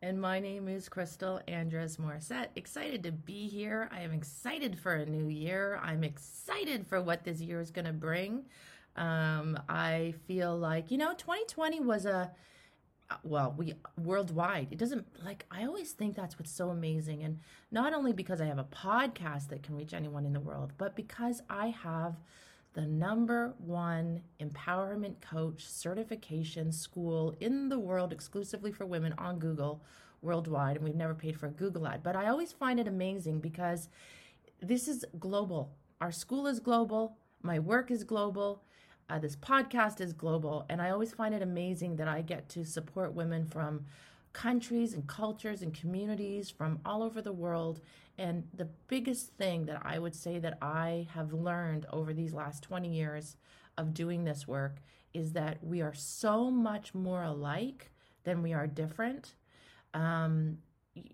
and my name is Crystal Andrus Morissette. Excited to be here. I am excited for a new year. I'm excited for what this year is going to bring. Um, I feel like, you know, 2020 was a, well, we worldwide. It doesn't like, I always think that's what's so amazing. And not only because I have a podcast that can reach anyone in the world, but because I have the number one empowerment coach certification school in the world exclusively for women on Google worldwide. And we've never paid for a Google ad. But I always find it amazing because this is global. Our school is global, my work is global. Uh, this podcast is global, and I always find it amazing that I get to support women from countries and cultures and communities from all over the world. And the biggest thing that I would say that I have learned over these last 20 years of doing this work is that we are so much more alike than we are different. Um,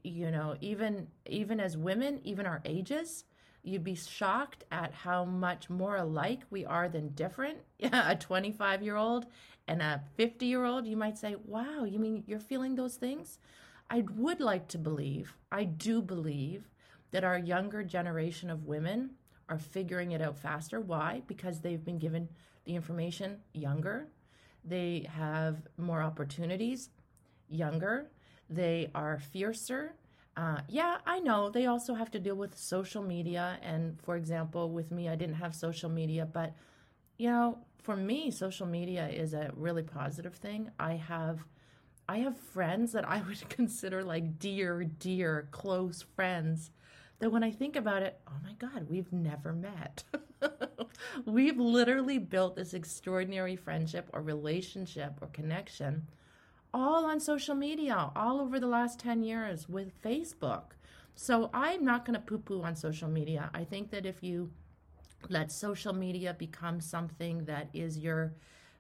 you know, even even as women, even our ages, you'd be shocked at how much more alike we are than different. a 25 year old and a 50 year old, you might say, wow, you mean you're feeling those things? I would like to believe, I do believe that our younger generation of women are figuring it out faster. Why? Because they've been given the information younger, they have more opportunities younger, they are fiercer. Uh, yeah, I know they also have to deal with social media. And for example, with me, I didn't have social media, but you know, for me, social media is a really positive thing. I have I have friends that I would consider like dear, dear, close friends that when I think about it, oh my God, we've never met. we've literally built this extraordinary friendship or relationship or connection all on social media, all over the last 10 years with Facebook. So I'm not going to poo poo on social media. I think that if you let social media become something that is your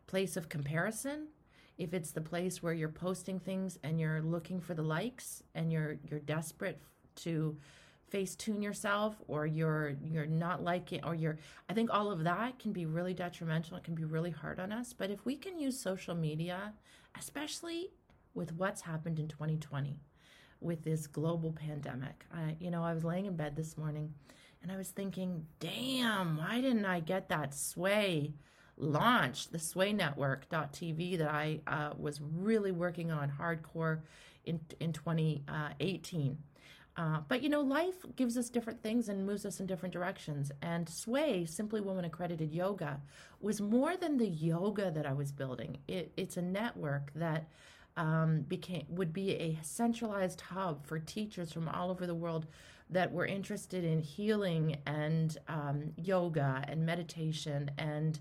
place of comparison. If it's the place where you're posting things and you're looking for the likes and you're you're desperate to face tune yourself or you're you're not liking or you're I think all of that can be really detrimental. It can be really hard on us. But if we can use social media especially with what's happened in 2020 with this global pandemic I you know I was laying in bed this morning and I was thinking, damn, why didn't I get that Sway launched, the Sway Network.tv that I uh, was really working on hardcore in, in 2018. Uh, but you know, life gives us different things and moves us in different directions. And Sway, Simply Woman Accredited Yoga, was more than the yoga that I was building. It, it's a network that um, became would be a centralized hub for teachers from all over the world that were interested in healing and um, yoga and meditation. And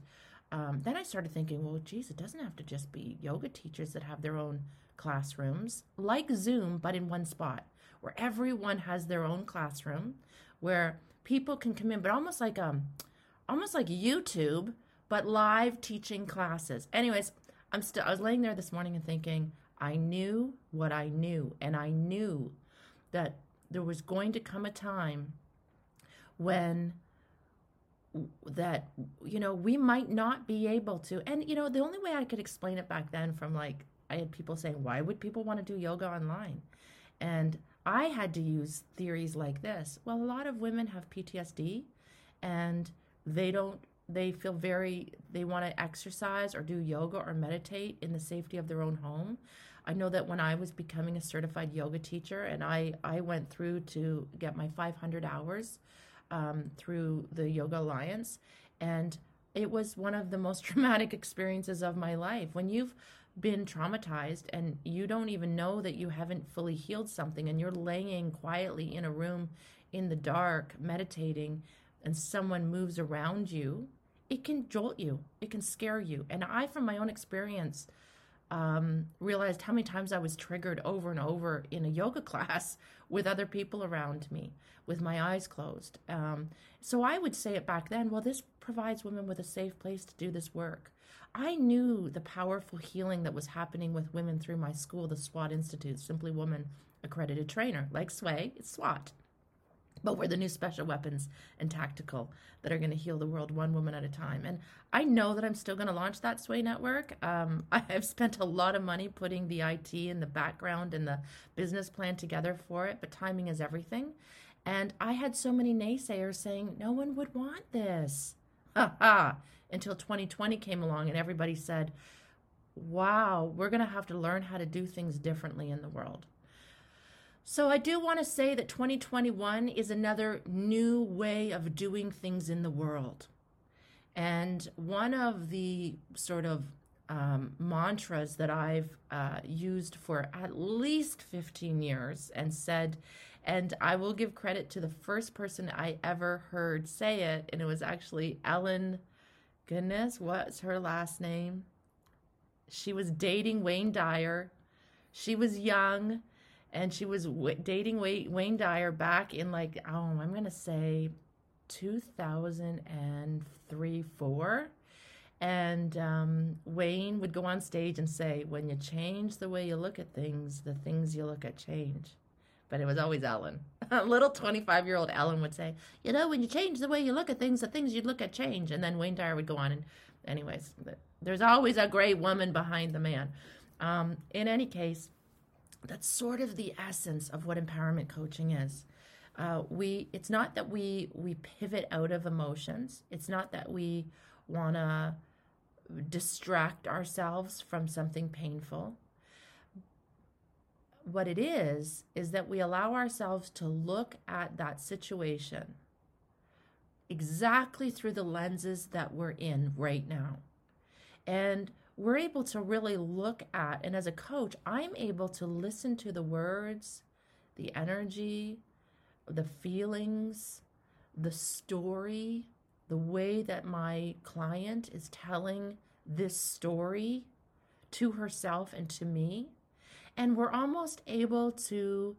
um, then I started thinking, well, geez, it doesn't have to just be yoga teachers that have their own classrooms, like Zoom, but in one spot, where everyone has their own classroom, where people can come in, but almost like um, almost like YouTube, but live teaching classes. Anyways, I'm still I was laying there this morning and thinking, I knew what I knew, and I knew that there was going to come a time when that you know we might not be able to. And you know the only way i could explain it back then from like i had people saying why would people want to do yoga online? And i had to use theories like this. Well a lot of women have ptsd and they don't they feel very they want to exercise or do yoga or meditate in the safety of their own home I know that when I was becoming a certified yoga teacher, and I, I went through to get my 500 hours um, through the Yoga Alliance, and it was one of the most traumatic experiences of my life. When you've been traumatized and you don't even know that you haven't fully healed something, and you're laying quietly in a room in the dark, meditating, and someone moves around you, it can jolt you, it can scare you. And I, from my own experience, um, realized how many times I was triggered over and over in a yoga class with other people around me, with my eyes closed. Um, so I would say it back then well, this provides women with a safe place to do this work. I knew the powerful healing that was happening with women through my school, the SWAT Institute, Simply Woman Accredited Trainer. Like SWAY, it's SWAT but we're the new special weapons and tactical that are going to heal the world one woman at a time. And I know that I'm still going to launch that Sway network. Um, I have spent a lot of money putting the IT and the background and the business plan together for it, but timing is everything. And I had so many naysayers saying no one would want this. Ha ha! Until 2020 came along and everybody said, wow, we're going to have to learn how to do things differently in the world. So I do want to say that 2021 is another new way of doing things in the world. And one of the sort of um, mantras that I've uh, used for at least 15 years and said, and I will give credit to the first person I ever heard say it, and it was actually Ellen. Goodness, what's her last name? She was dating Wayne Dyer. She was young and she was w- dating Wayne Dyer back in like oh I'm gonna say 2003 four, and um, Wayne would go on stage and say, "When you change the way you look at things, the things you look at change." But it was always Ellen. A little 25 year old Ellen would say, "You know, when you change the way you look at things, the things you look at change." And then Wayne Dyer would go on and, anyways, there's always a great woman behind the man. Um, in any case, that's sort of the essence of what empowerment coaching is. Uh, we it's not that we we pivot out of emotions. It's not that we want to distract ourselves from something painful. What it is is that we allow ourselves to look at that situation exactly through the lenses that we're in right now. And we're able to really look at, and as a coach, I'm able to listen to the words, the energy, the feelings, the story, the way that my client is telling this story to herself and to me. And we're almost able to,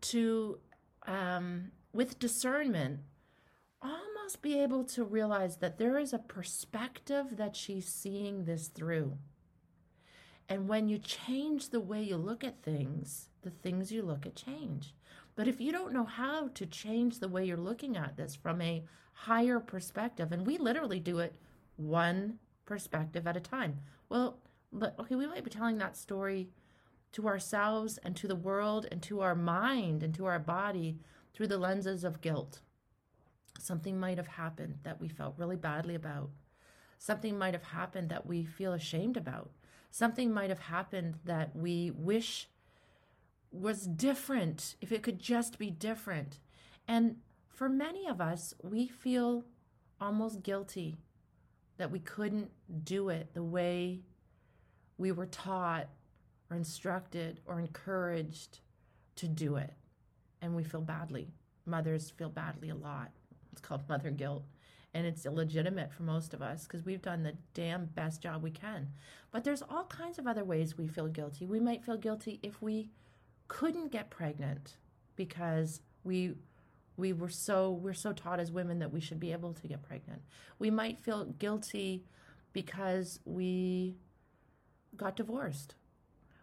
to um, with discernment, almost be able to realize that there is a perspective that she's seeing this through. And when you change the way you look at things, the things you look at change. But if you don't know how to change the way you're looking at this from a higher perspective, and we literally do it one perspective at a time. Well, but okay, we might be telling that story to ourselves and to the world and to our mind and to our body through the lenses of guilt. Something might have happened that we felt really badly about. Something might have happened that we feel ashamed about. Something might have happened that we wish was different, if it could just be different. And for many of us, we feel almost guilty that we couldn't do it the way we were taught or instructed or encouraged to do it. And we feel badly. Mothers feel badly a lot. It's called mother guilt. And it's illegitimate for most of us because we've done the damn best job we can. But there's all kinds of other ways we feel guilty. We might feel guilty if we couldn't get pregnant because we we were so we're so taught as women that we should be able to get pregnant. We might feel guilty because we got divorced.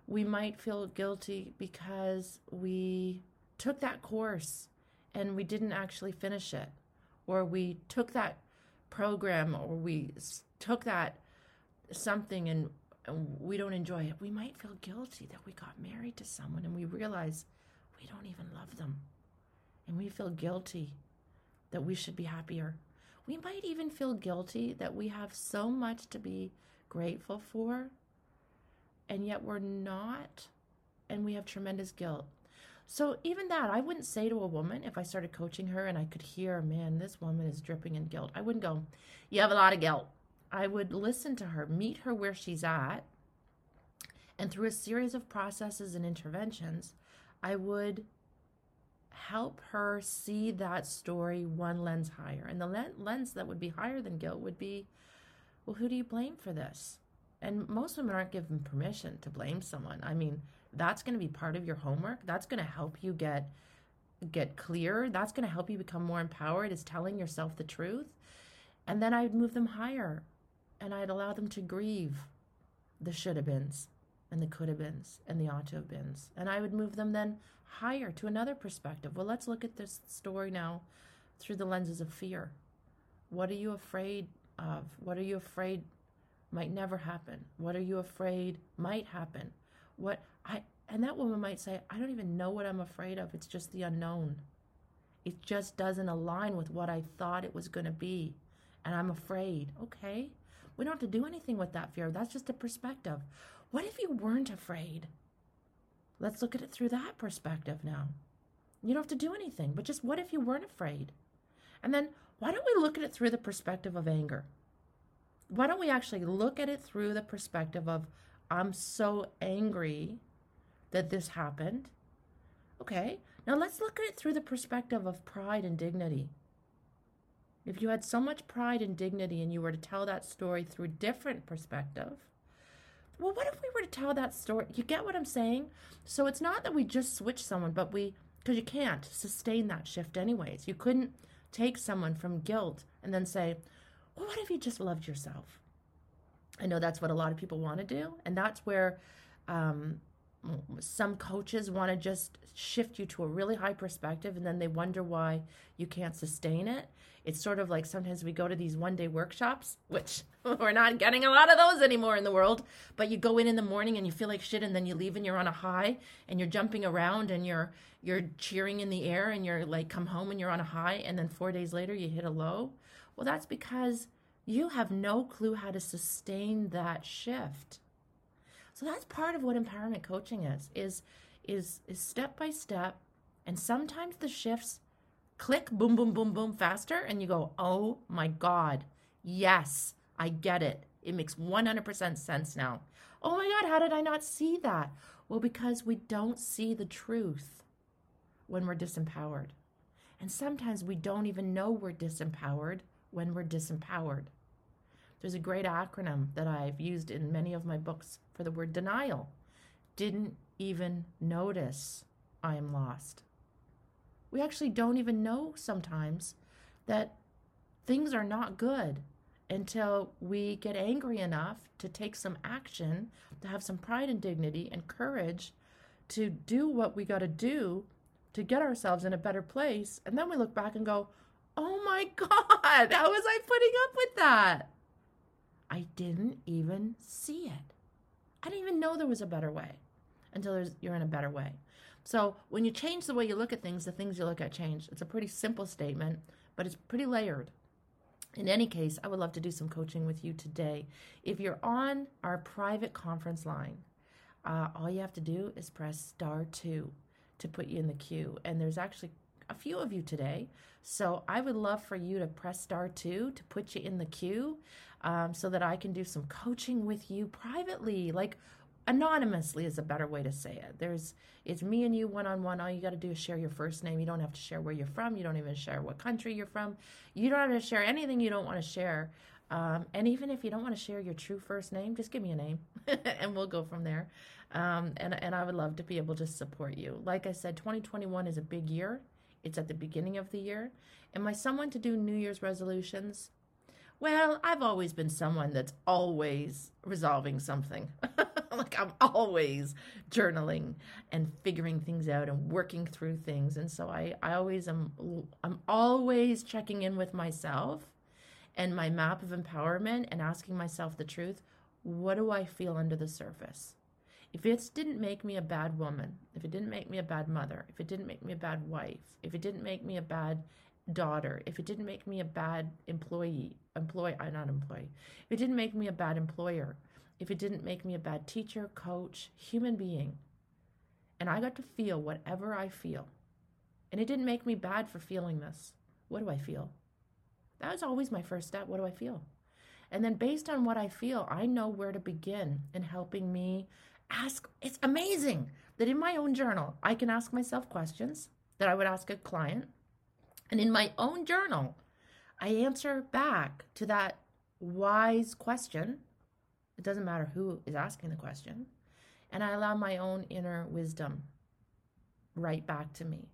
We might feel guilty because we took that course and we didn't actually finish it or we took that program or we took that something and, and we don't enjoy it, we might feel guilty that we got married to someone and we realize we don't even love them. And we feel guilty that we should be happier. We might even feel guilty that we have so much to be grateful for, and yet we're not, and we have tremendous guilt. So even that, I wouldn't say to a woman if I started coaching her and I could hear, man, this woman is dripping in guilt. I wouldn't go, you have a lot of guilt. I would listen to her, meet her where she's at, and through a series of processes and interventions, I would help her see that story one lens higher. And the lens that would be higher than guilt would be, well, who do you blame for this? And most women aren't given permission to blame someone. I mean, that's going to be part of your homework. That's going to help you get get clear. That's going to help you become more empowered is telling yourself the truth. And then I'd move them higher and I'd allow them to grieve the should have beens and the could have beens and the ought to have beens. And I would move them then higher to another perspective. Well, let's look at this story now through the lenses of fear. What are you afraid of? What are you afraid might never happen? What are you afraid might happen? What I and that woman might say, I don't even know what I'm afraid of. It's just the unknown. It just doesn't align with what I thought it was going to be. And I'm afraid. Okay. We don't have to do anything with that fear. That's just a perspective. What if you weren't afraid? Let's look at it through that perspective now. You don't have to do anything, but just what if you weren't afraid? And then why don't we look at it through the perspective of anger? Why don't we actually look at it through the perspective of, I'm so angry that this happened? Okay, now let's look at it through the perspective of pride and dignity. If you had so much pride and dignity and you were to tell that story through a different perspective, well, what if we were to tell that story? You get what I'm saying? So it's not that we just switch someone, but we, because you can't sustain that shift anyways. You couldn't take someone from guilt and then say, well, what if you just loved yourself? I know that's what a lot of people want to do. And that's where um, some coaches want to just shift you to a really high perspective and then they wonder why you can't sustain it. It's sort of like sometimes we go to these one day workshops, which we're not getting a lot of those anymore in the world, but you go in in the morning and you feel like shit and then you leave and you're on a high and you're jumping around and you're you're cheering in the air and you're like come home and you're on a high and then 4 days later you hit a low. Well, that's because you have no clue how to sustain that shift. So that's part of what empowerment coaching is is is is step by step and sometimes the shifts click boom boom boom boom faster and you go, "Oh my god. Yes, I get it. It makes 100% sense now." Oh my god, how did I not see that? Well, because we don't see the truth when we're disempowered. And sometimes we don't even know we're disempowered when we're disempowered. There's a great acronym that I've used in many of my books for the word denial. Didn't even notice I am lost. We actually don't even know sometimes that things are not good until we get angry enough to take some action, to have some pride and dignity and courage to do what we got to do to get ourselves in a better place. And then we look back and go, oh my God, how was I putting up with that? I didn't even see it. I didn't even know there was a better way until you're in a better way. So when you change the way you look at things, the things you look at change. It's a pretty simple statement, but it's pretty layered. In any case, I would love to do some coaching with you today. If you're on our private conference line, uh, all you have to do is press star two to put you in the queue. And there's actually a few of you today. So I would love for you to press star two to put you in the queue um, so that I can do some coaching with you privately. Like anonymously is a better way to say it. There's it's me and you one on one. All you got to do is share your first name. You don't have to share where you're from. You don't even share what country you're from. You don't have to share anything you don't want to share. Um, and even if you don't want to share your true first name, just give me a name and we'll go from there. Um, and, and I would love to be able to support you. Like I said, 2021 is a big year. It's at the beginning of the year. Am I someone to do New Year's resolutions? Well, I've always been someone that's always resolving something. like I'm always journaling and figuring things out and working through things. And so I, I always am I'm always checking in with myself and my map of empowerment and asking myself the truth. What do I feel under the surface? If it didn't make me a bad woman, if it didn't make me a bad mother, if it didn't make me a bad wife, if it didn't make me a bad daughter, if it didn't make me a bad employee, employee, I'm uh, not employee, if it didn't make me a bad employer, if it didn't make me a bad teacher, coach, human being, and I got to feel whatever I feel, and it didn't make me bad for feeling this, what do I feel? That was always my first step. What do I feel? And then based on what I feel, I know where to begin in helping me ask. It's amazing that in my own journal, I can ask myself questions that I would ask a client and in my own journal, I answer back to that wise question It doesn't matter who is asking the question. And I allow my own inner wisdom right back to me.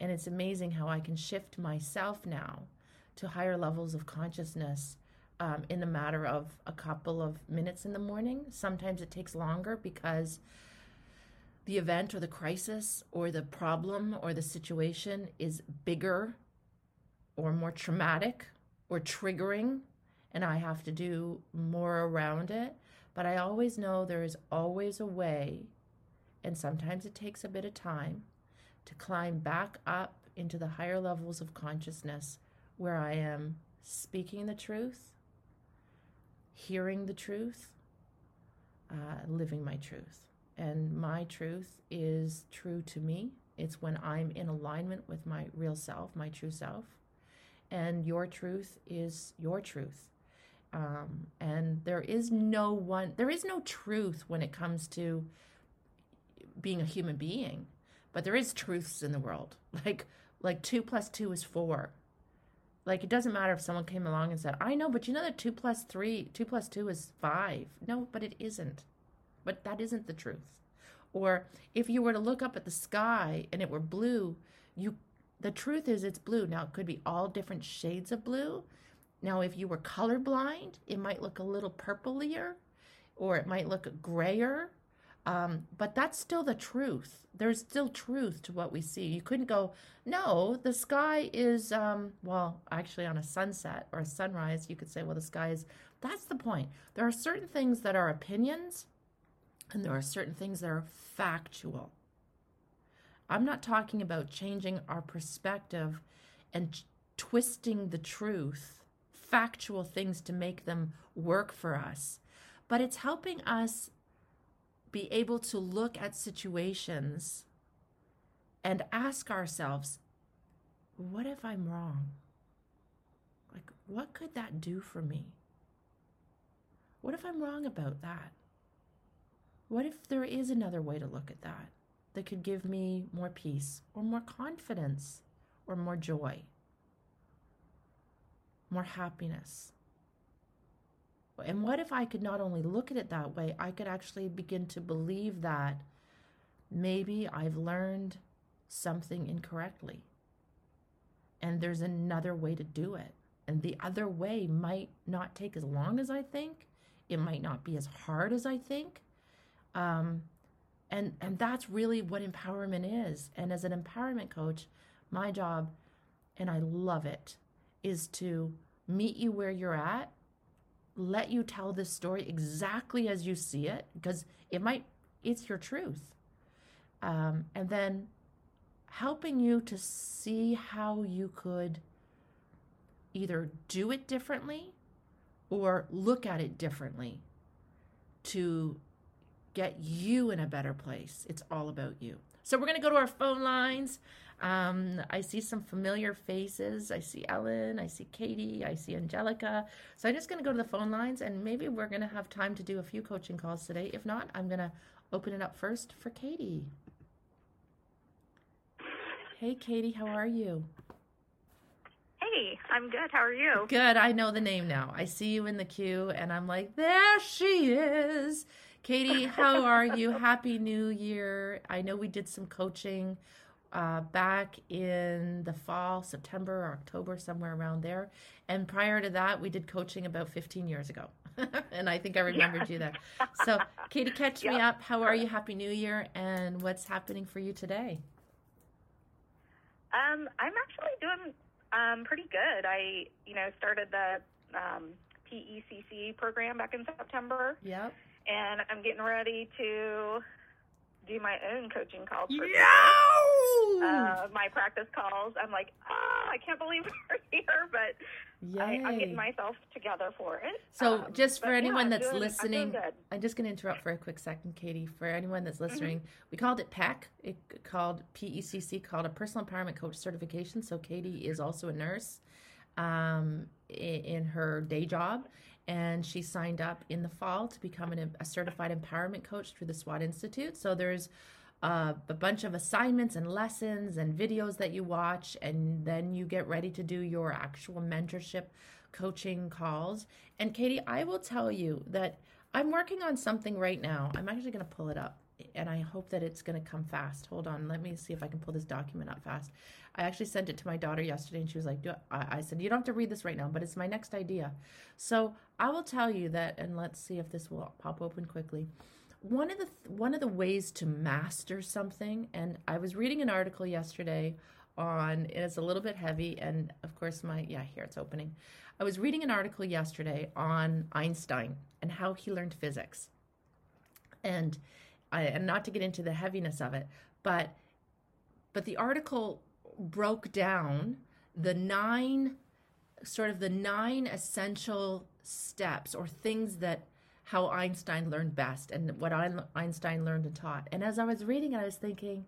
And it's amazing how I can shift myself now to higher levels of consciousness um, in the matter of a couple of minutes in the morning. Sometimes it takes longer because the event or the crisis or the problem or the situation is bigger or more traumatic or triggering, and I have to do more around it. But I always know there is always a way, and sometimes it takes a bit of time to climb back up into the higher levels of consciousness where I am speaking the truth, hearing the truth, uh, living my truth. And my truth is true to me. It's when I'm in alignment with my real self, my true self. And your truth is your truth. Um, and there is no one, there is no truth when it comes to being a human being, but there is truths in the world. Like, like two plus two is four. Like it doesn't matter if someone came along and said, "I know, but you know that two plus three, two plus two is five. No, but it isn't. But that isn't the truth. Or if you were to look up at the sky and it were blue, you the truth is it's blue. Now it could be all different shades of blue. Now if you were colorblind, it might look a little purplier or it might look grayer. Um, but that's still the truth. There's still truth to what we see. You couldn't go, no, the sky is, um, well, actually, on a sunset or a sunrise, you could say, well, the sky is. That's the point. There are certain things that are opinions, and there are certain things that are factual. I'm not talking about changing our perspective and twisting the truth, factual things to make them work for us, but it's helping us be able to look at situations and ask ourselves, what if I'm wrong? Like, what could that do for me? What if I'm wrong about that? What if there is another way to look at that that could give me more peace or more confidence or more joy, more happiness? And what if I could not only look at it that way, I could actually begin to believe that maybe I've learned something incorrectly. And there's another way to do it. And the other way might not take as long as I think. It might not be as hard as I think. Um, and and that's really what empowerment is. And as an empowerment coach, my job, and I love it, is to meet you where you're at let you tell this story exactly as you see it because it might it's your truth um, and then helping you to see how you could either do it differently or look at it differently to get you in a better place it's all about you so we're going to go to our phone lines um, I see some familiar faces. I see Ellen, I see Katie, I see Angelica. So I'm just going to go to the phone lines and maybe we're going to have time to do a few coaching calls today. If not, I'm going to open it up first for Katie. Hey, Katie, how are you? Hey, I'm good. How are you? Good. I know the name now. I see you in the queue and I'm like, there she is. Katie, how are you? Happy New Year. I know we did some coaching uh, back in the fall, September or October, somewhere around there. And prior to that, we did coaching about 15 years ago. and I think I remembered yeah. you then. So, Katie, catch yep. me up. How are you? Happy New Year. And what's happening for you today? Um, I'm actually doing um, pretty good. I, you know, started the um, PECC program back in September. Yep. And I'm getting ready to do my own coaching calls for yeah! uh, my practice calls. I'm like, ah, I can't believe we're here, but I, am getting myself together for it. So, um, just for anyone yeah, that's doing, listening, I'm, I'm, just going to interrupt for a quick second, Katie. For anyone that's mm-hmm. listening, mm-hmm. we called it PEC. It called PECC, called a Personal Empowerment Coach Certification. So, Katie is also a nurse um, in, in her day job and she signed up in the fall to become an, a certified empowerment coach through the SWAT Institute. So there's uh, a bunch of assignments and lessons and videos that you watch, and then you get ready to do your actual mentorship coaching calls. And Katie, I will tell you that I'm working on something right now. I'm actually going to pull it up and I hope that it's going to come fast. Hold on. Let me see if I can pull this document up fast. I actually sent it to my daughter yesterday and she was like, I, I said, You don't have to read this right now, but it's my next idea. So I will tell you that, and let's see if this will pop open quickly. One of the one of the ways to master something, and I was reading an article yesterday on it's a little bit heavy, and of course my yeah here it's opening. I was reading an article yesterday on Einstein and how he learned physics, and I, and not to get into the heaviness of it, but but the article broke down the nine sort of the nine essential steps or things that how Einstein learned best and what Einstein learned and taught. And as I was reading it, I was thinking,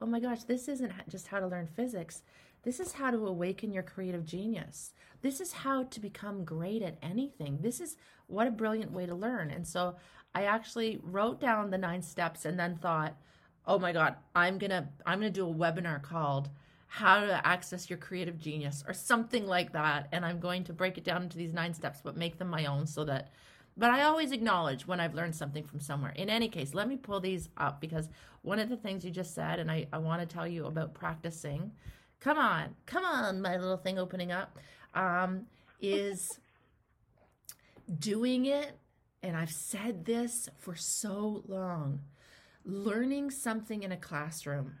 oh my gosh, this isn't just how to learn physics. This is how to awaken your creative genius. This is how to become great at anything. This is what a brilliant way to learn. And so I actually wrote down the nine steps and then thought, oh my God, I'm gonna I'm gonna do a webinar called how to access your creative genius or something like that. And I'm going to break it down into these nine steps, but make them my own so that but I always acknowledge when I've learned something from somewhere. In any case, let me pull these up because one of the things you just said, and I, I want to tell you about practicing. Come on, come on, my little thing opening up, um, is doing it. And I've said this for so long learning something in a classroom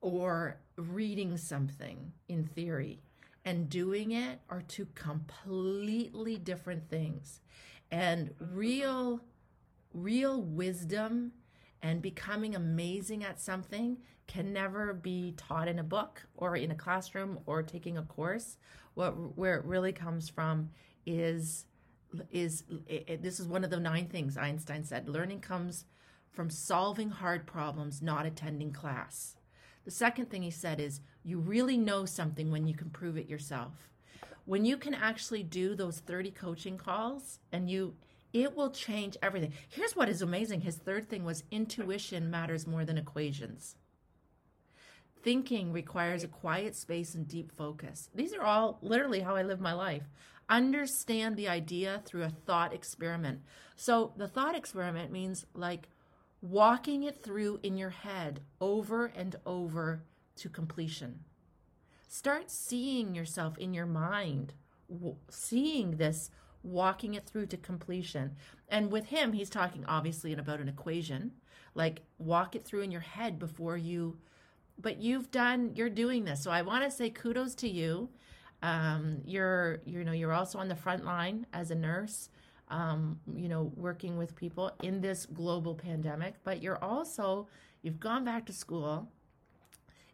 or reading something in theory and doing it are two completely different things. And real real wisdom and becoming amazing at something can never be taught in a book or in a classroom or taking a course. What where it really comes from is is it, this is one of the nine things Einstein said. Learning comes from solving hard problems, not attending class. The second thing he said is you really know something when you can prove it yourself. When you can actually do those 30 coaching calls and you it will change everything. Here's what is amazing. His third thing was intuition matters more than equations. Thinking requires a quiet space and deep focus. These are all literally how I live my life. Understand the idea through a thought experiment. So, the thought experiment means like walking it through in your head over and over to completion. Start seeing yourself in your mind, seeing this, walking it through to completion. And with him, he's talking obviously about an equation, like walk it through in your head before you. But you've done, you're doing this. So I want to say kudos to you. Um, you're, you know, you're also on the front line as a nurse um, you know, working with people in this global pandemic, but you're also, you've gone back to school.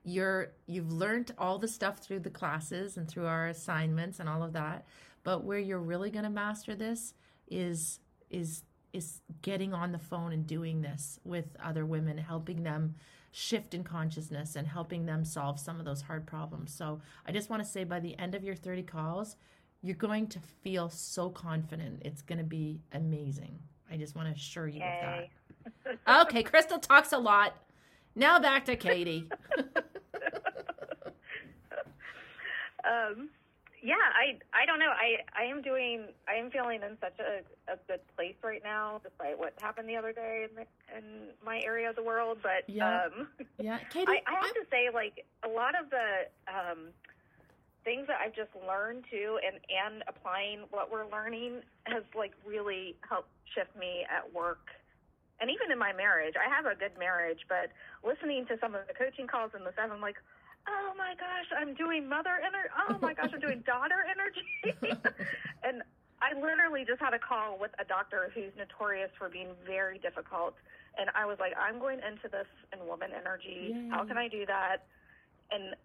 You're, you've learned all the stuff through the classes and through our assignments and all of that. But where you're really going to master this is, is, is getting on the phone and doing this with other women, helping them shift in consciousness and helping them solve some of those hard problems. So I just want to say by the end of your 30 calls, you're going to feel so confident. It's going to be amazing. I just want to assure you Yay. of that. okay, Crystal talks a lot. Now back to Katie. um, yeah, I I don't know. I I am doing. I am feeling in such a, a good place right now, despite what happened the other day in, the, in my area of the world. But yeah, um, yeah, Katie, I, I have I'm... to say, like a lot of the um, things that I've just learned too, and and applying what we're learning has like really helped shift me at work, and even in my marriage. I have a good marriage, but listening to some of the coaching calls and the stuff, I'm like, oh my gosh, I'm doing mother energy. Oh my gosh, I'm doing daughter energy, and I literally just had a call with a doctor who's notorious for being very difficult. And I was like, I'm going into this in woman energy. Yay. How can I do that? And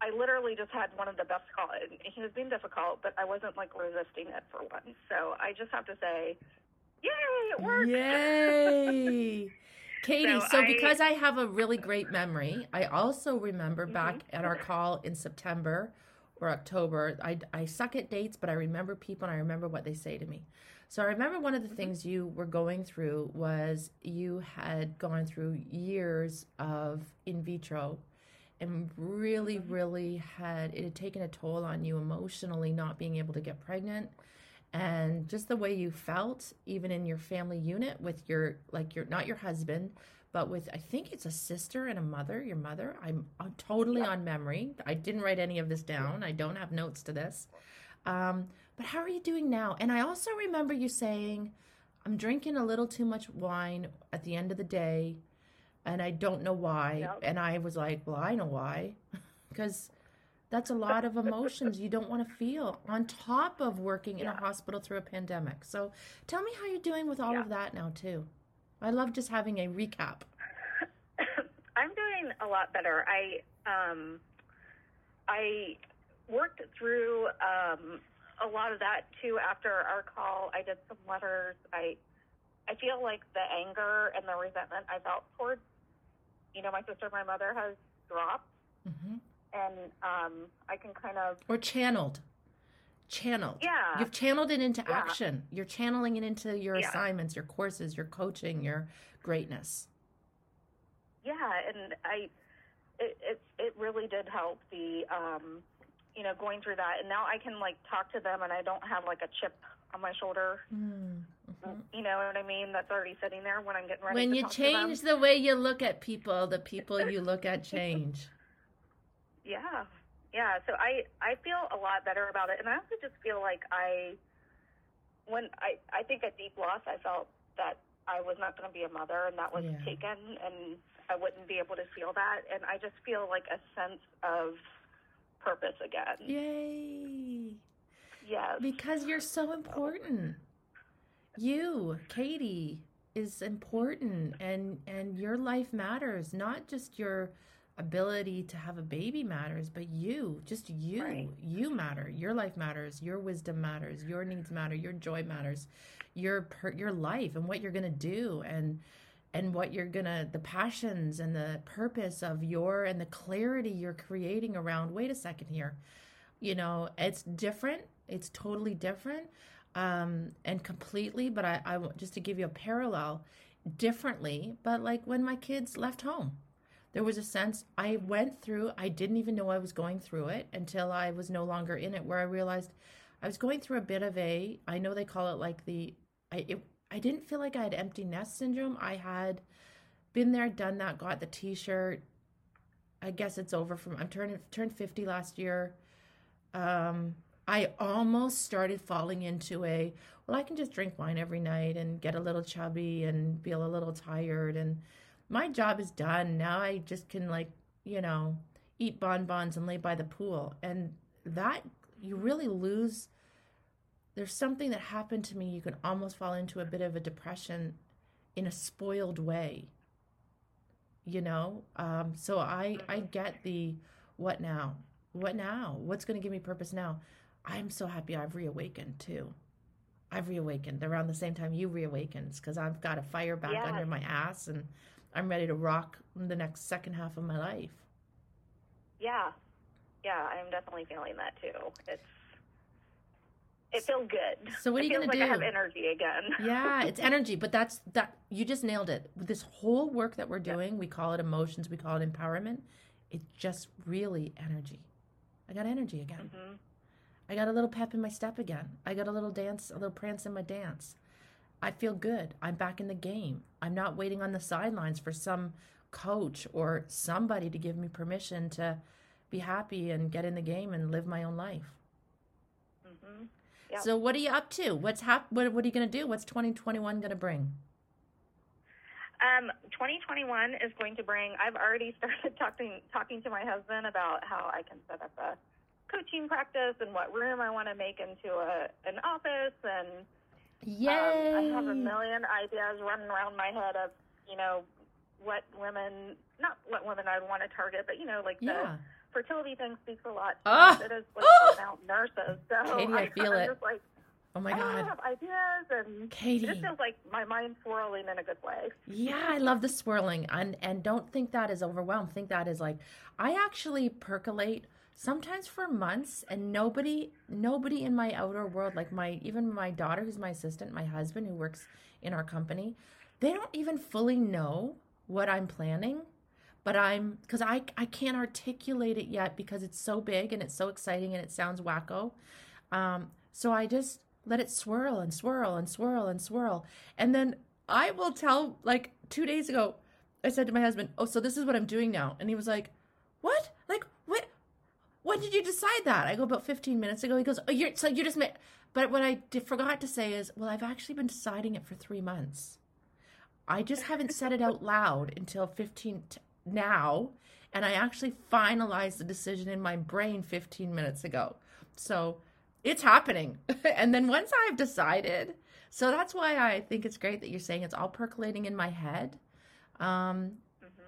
I literally just had one of the best calls. He was being difficult, but I wasn't like resisting it for once. So I just have to say, yay, it worked. Yay. Katie, so, so I, because I have a really great memory, I also remember mm-hmm. back at our call in September or October. I, I suck at dates, but I remember people and I remember what they say to me. So I remember one of the mm-hmm. things you were going through was you had gone through years of in vitro and really, really had it had taken a toll on you emotionally, not being able to get pregnant and just the way you felt even in your family unit with your like your not your husband but with i think it's a sister and a mother your mother. I'm, I'm totally yeah. on memory. I didn't write any of this down. I don't have notes to this. Um, but how are you doing now? And i also remember you saying i'm drinking a little too much wine at the end of the day and i don't know why. Yep. and i was like well i know why. Because that's a lot of emotions you don't want to feel on top of working in yeah. a hospital through a pandemic. So tell me how you're doing with all yeah. of that now too. I love just having a recap. I'm doing a lot better. I um, I worked through um, a lot of that too after our call. I did some letters. I I feel like the anger and the resentment I felt towards you know my sister, my mother has dropped. Mm-hmm and um, I can kind of or channeled, channeled. Yeah, you've channeled it into yeah. action. You're channeling it into your yeah. assignments, your courses, your coaching, your greatness. Yeah, and I, it it, it really did help the, um, you know, going through that, and now I can like talk to them, and I don't have like a chip on my shoulder. Mm-hmm. You know what I mean? That's already sitting there when I'm getting ready. When you change the way you look at people, the people you look at change. Yeah. Yeah. So I, I feel a lot better about it. And I also just feel like I, when I, I think at deep loss, I felt that I was not going to be a mother and that was yeah. taken and I wouldn't be able to feel that. And I just feel like a sense of purpose again. Yay. Yes. Because you're so important. You, Katie, is important and and your life matters, not just your ability to have a baby matters, but you, just you, right. you matter. Your life matters. Your wisdom matters. Your needs matter. Your joy matters. Your per, your life and what you're gonna do and and what you're gonna the passions and the purpose of your and the clarity you're creating around. Wait a second here, you know it's different. It's totally different um, and completely. But I, I just to give you a parallel differently. But like when my kids left home there was a sense I went through, I didn't even know I was going through it until I was no longer in it, where I realized I was going through a bit of a, I know they call it like the, I, it, I didn't feel like I had empty nest syndrome. I had been there, done that, got the t shirt. I guess it's over from, I'm turning, turned 50 last year. Um, I almost started falling into a, well, I can just drink wine every night and get a little chubby and feel a little tired and, my job is done. Now I just can like, you know, eat bonbons and lay by the pool. And that you really lose there's something that happened to me you can almost fall into a bit of a depression in a spoiled way you know um, so i i get the what now what now what's going to give me purpose now i'm so happy i've reawakened too i've reawakened around the same time you reawakened because i've got a fire back yeah. under my ass and I'm ready to rock the next second half of my life. Yeah. Yeah, I'm definitely feeling that too. It's it feels good. So what are you gonna like do? I have energy again. yeah, it's energy, but that's that you just nailed it. This whole work that we're doing, yeah. we call it emotions, we call it empowerment. It's just really energy. I got energy again. Mm-hmm. I got a little pep in my step again. I got a little dance, a little prance in my dance. I feel good. I'm back in the game. I'm not waiting on the sidelines for some coach or somebody to give me permission to be happy and get in the game and live my own life. Mm-hmm. Yep. So, what are you up to? What's hap- what, what are you going to do? What's 2021 going to bring? Um, 2021 is going to bring. I've already started talking talking to my husband about how I can set up a coaching practice and what room I want to make into a an office and Yay! Um, I have a million ideas running around my head of, you know, what women, not what women I want to target, but, you know, like yeah. the fertility thing speaks a lot. Oh. It is like ah. oh. nurses. So Katie, I, I feel it. Just like, Oh my ah, god! I have ideas, and Katie, it feels like my mind's swirling in a good way. Yeah, I love the swirling, and and don't think that is overwhelmed. Think that is like I actually percolate sometimes for months and nobody nobody in my outer world like my even my daughter who's my assistant my husband who works in our company they don't even fully know what i'm planning but i'm because i i can't articulate it yet because it's so big and it's so exciting and it sounds wacko um, so i just let it swirl and swirl and swirl and swirl. And then I will tell, like two days ago, I said to my husband, Oh, so this is what I'm doing now. And he was like, What? Like, what? When did you decide that? I go, About 15 minutes ago. He goes, Oh, you're, so you just made. But what I did, forgot to say is, Well, I've actually been deciding it for three months. I just haven't said it out loud until 15 t- now. And I actually finalized the decision in my brain 15 minutes ago. So it's happening. and then once I've decided, so that's why I think it's great that you're saying it's all percolating in my head. Um,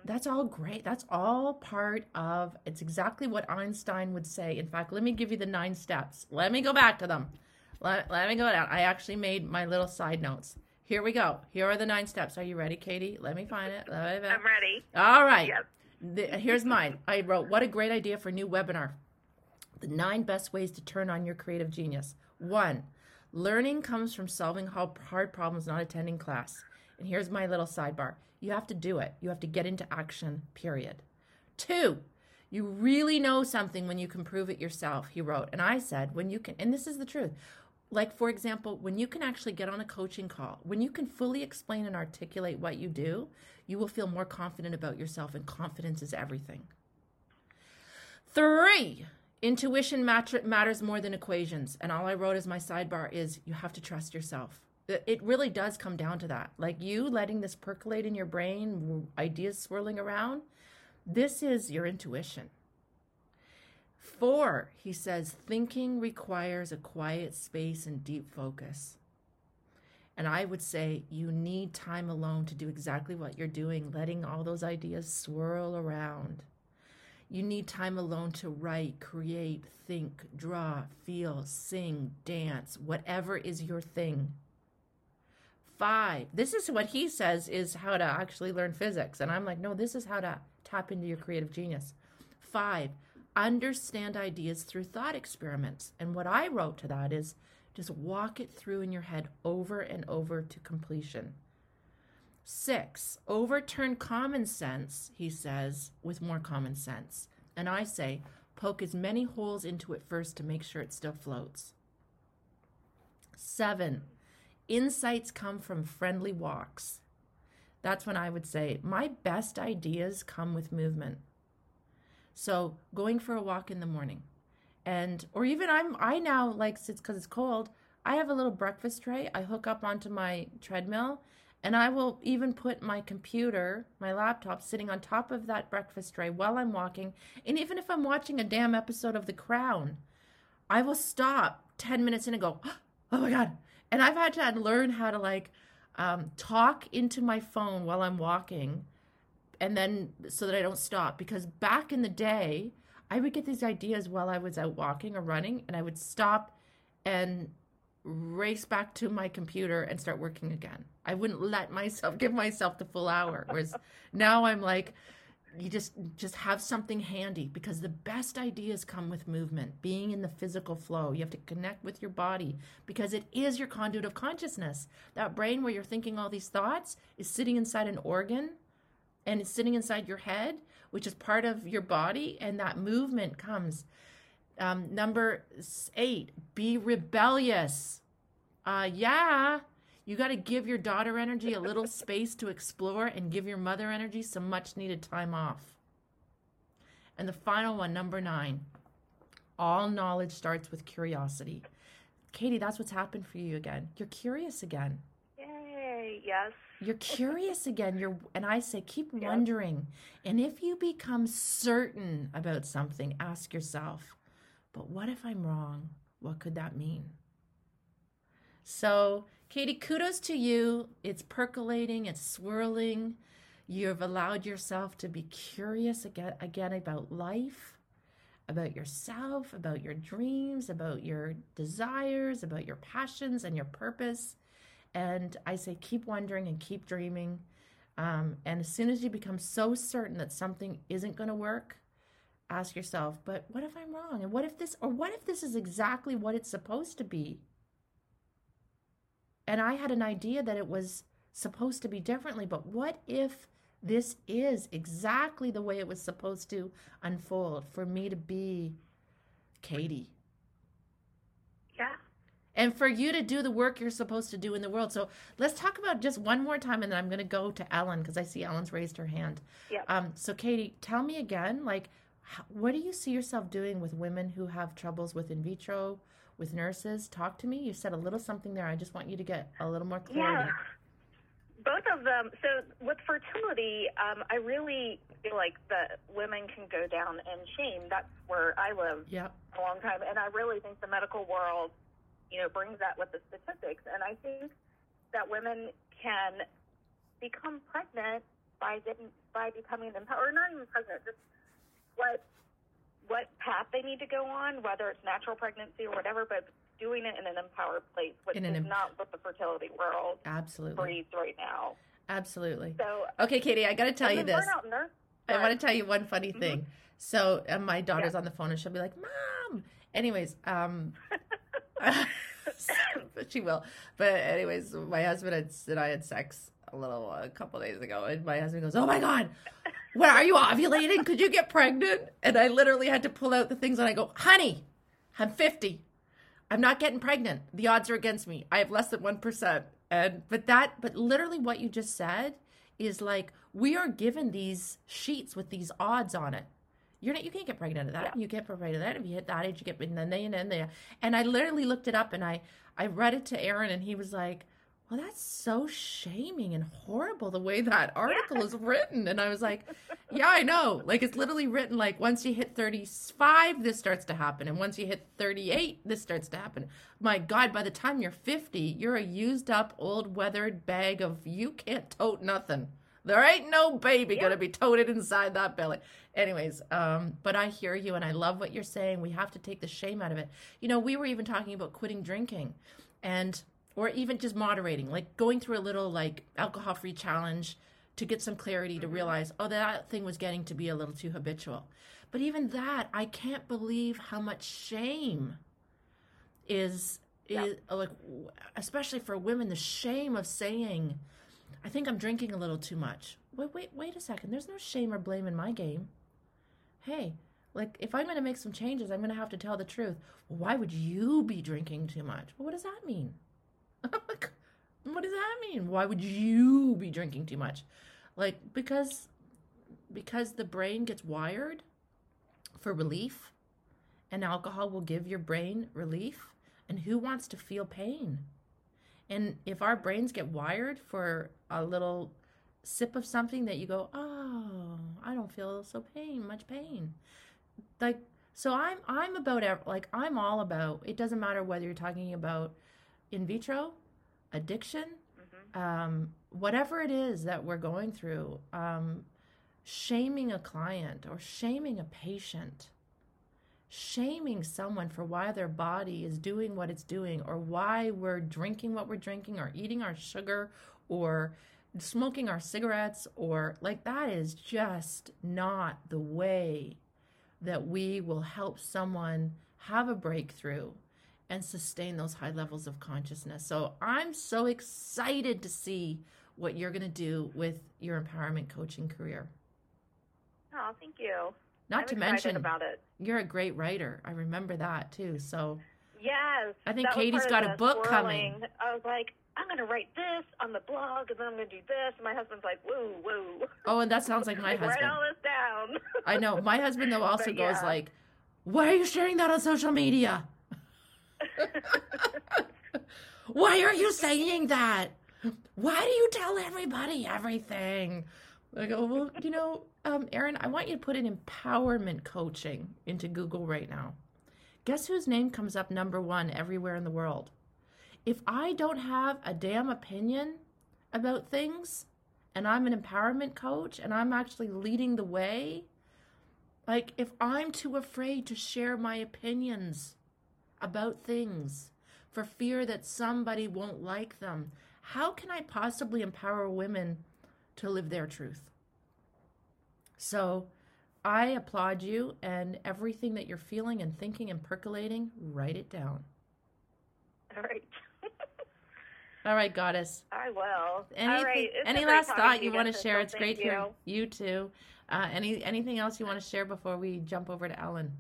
That's all great. That's all part of it's exactly what Einstein would say. In fact, let me give you the nine steps. Let me go back to them. Let, let me go down. I actually made my little side notes. Here we go. Here are the nine steps. Are you ready, Katie? Let me find it. Me- I'm ready. all right. Yep. The- here's mine. I wrote, What a great idea for a new webinar. The nine best ways to turn on your creative genius. One, learning comes from solving hard problems, not attending class. And here's my little sidebar you have to do it, you have to get into action, period. Two, you really know something when you can prove it yourself, he wrote. And I said, when you can, and this is the truth. Like, for example, when you can actually get on a coaching call, when you can fully explain and articulate what you do, you will feel more confident about yourself, and confidence is everything. Three, intuition mat- matters more than equations. And all I wrote as my sidebar is you have to trust yourself. It really does come down to that. Like you letting this percolate in your brain, ideas swirling around, this is your intuition. Four, he says, thinking requires a quiet space and deep focus. And I would say you need time alone to do exactly what you're doing, letting all those ideas swirl around. You need time alone to write, create, think, draw, feel, sing, dance, whatever is your thing. Five, this is what he says is how to actually learn physics. And I'm like, no, this is how to tap into your creative genius. Five, understand ideas through thought experiments. And what I wrote to that is just walk it through in your head over and over to completion. Six, overturn common sense, he says, with more common sense. And I say, poke as many holes into it first to make sure it still floats. Seven, insights come from friendly walks. That's when I would say, my best ideas come with movement. So going for a walk in the morning. And or even I'm I now like it's because it's cold, I have a little breakfast tray I hook up onto my treadmill and I will even put my computer, my laptop sitting on top of that breakfast tray while I'm walking. And even if I'm watching a damn episode of The Crown, I will stop 10 minutes in and go, oh my God. And I've had to learn how to like um, talk into my phone while I'm walking and then so that I don't stop. Because back in the day, I would get these ideas while I was out walking or running, and I would stop and race back to my computer and start working again. I wouldn't let myself give myself the full hour. Whereas now I'm like, you just just have something handy because the best ideas come with movement being in the physical flow. You have to connect with your body because it is your conduit of consciousness. That brain where you're thinking all these thoughts is sitting inside an organ and it's sitting inside your head which is part of your body and that movement comes. Um, number eight be rebellious. Uh, yeah you got to give your daughter energy a little space to explore and give your mother energy some much needed time off. And the final one, number nine all knowledge starts with curiosity. Katie, that's what's happened for you again. You're curious again. Yay! Yes. You're curious again. You're and I say keep wondering. And if you become certain about something, ask yourself, but what if I'm wrong? What could that mean? So, Katie, kudos to you. It's percolating, it's swirling. You've allowed yourself to be curious again, again about life, about yourself, about your dreams, about your desires, about your passions and your purpose. And I say, keep wondering and keep dreaming. Um, and as soon as you become so certain that something isn't going to work, ask yourself, but what if I'm wrong? And what if this, or what if this is exactly what it's supposed to be? And I had an idea that it was supposed to be differently, but what if this is exactly the way it was supposed to unfold for me to be Katie? Yeah. and for you to do the work you're supposed to do in the world. So let's talk about just one more time, and then I'm going to go to Ellen because I see Ellen's raised her hand. Yeah. Um, so Katie, tell me again, like, what do you see yourself doing with women who have troubles with in vitro, with nurses? Talk to me. You said a little something there. I just want you to get a little more clarity. Yeah. Both of them. So with fertility, um, I really feel like that women can go down in shame. That's where I lived Yep. a long time, and I really think the medical world, you know, brings that with the statistics. And I think that women can become pregnant by getting by becoming empowered, or not even pregnant, just what what path they need to go on, whether it's natural pregnancy or whatever, but doing it in an empowered place, which In an is not what the fertility world Absolutely. breeds right now. Absolutely. So Okay, Katie, I got to tell you this. nurse. I want to tell you one funny Mm-hmm. thing. So uh, my daughter's on the phone and she'll be like, "Mom." Anyways, um, but she will. But anyways, my husband had, and I had sex a little a couple days ago, and my husband goes, "Oh my god." What are you ovulating? Could you get pregnant? And I literally had to pull out the things and I go, honey, I'm 50. I'm not getting pregnant. The odds are against me. I have less than 1%. And but that but literally what you just said is like we are given these sheets with these odds on it. You're not you can't get pregnant at that. You can't get pregnant at that. If you hit that age, you get and then they and then they and I literally looked it up and I I read it to Aaron and he was like, Well, that's so shaming and horrible the way that article is written. And I was like, Yeah, I know. Like it's literally written like once you hit 35, this starts to happen. And once you hit 38, this starts to happen. My God, by the time you're 50, you're a used up, old, weathered bag of you can't tote nothing. There ain't no baby gonna be toted inside that belly. Anyways, um, but I hear you and I love what you're saying. We have to take the shame out of it. You know, we were even talking about quitting drinking and or even just moderating, like going through a little like alcohol free challenge to get some clarity to mm-hmm. realize, oh, that thing was getting to be a little too habitual. But even that, I can't believe how much shame is is uh, like especially for women the shame of saying I think I'm drinking a little too much. Wait, wait, wait a second. There's no shame or blame in my game. Hey, like if I'm going to make some changes, I'm going to have to tell the truth. Well, why would you be drinking too much? Well, what does that mean? what does that mean? Why would you be drinking too much? Like because because the brain gets wired for relief and alcohol will give your brain relief and who wants to feel pain? And if our brains get wired for a little sip of something that you go, "Oh, I don't feel so pain, much pain." Like so I'm I'm about like I'm all about it doesn't matter whether you're talking about in vitro, addiction, um, whatever it is that we're going through, um, shaming a client or shaming a patient, shaming someone for why their body is doing what it's doing or why we're drinking what we're drinking or eating our sugar or smoking our cigarettes or like that is just not the way that we will help someone have a breakthrough and sustain those high levels of consciousness. So I'm so excited to see what you're going to do with your empowerment coaching career. Oh, thank you. Not I'm to mention, about it. you're a great writer. I remember that too. So Yes. I think Katie's got a book swirling. coming. I was like, I'm going to write this on the blog, and then I'm going to do this. And my husband's like, whoa, whoa. oh, and that sounds like my Like, Write husband. all this down. I know my husband though also But goes yeah. like, "Why are you sharing that on social media? Why are you saying that? Why do you tell everybody everything?" I go, "Well, you know, um, Aaron, I want you to put an empowerment coaching into Google right now. Guess whose name comes up number one everywhere in the world? If I don't have a damn opinion about things, and I'm an empowerment coach, and I'm actually leading the way." Like, if I'm too afraid to share my opinions about things for fear that somebody won't like them, how can I possibly empower women to live their truth? So, I applaud you and everything that you're feeling and thinking and percolating, write it down. all right. All right, goddess. I will. Anything, all right. Any last thought to you want to share? It's great Thank hearing you too. Uh, any anything else you want to share before we jump over to Ellen?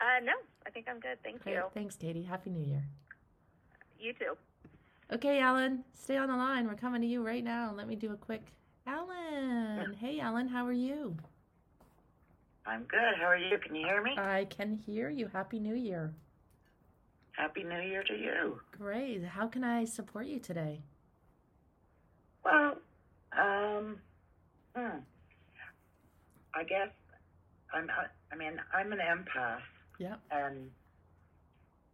Uh, no, I think I'm good. Thank Great. you. Thanks, Katie. Happy New Year. You too. Okay, Ellen, stay on the line. We're coming to you right now. Let me do a quick. Ellen. Hey, Ellen, how are you? I'm good. How are you? Can you hear me? I can hear you. Happy New Year. Happy New Year to you. Great. How can I support you today? Well, um, hmm. I guess I'm. I mean, I'm an empath, Yeah. and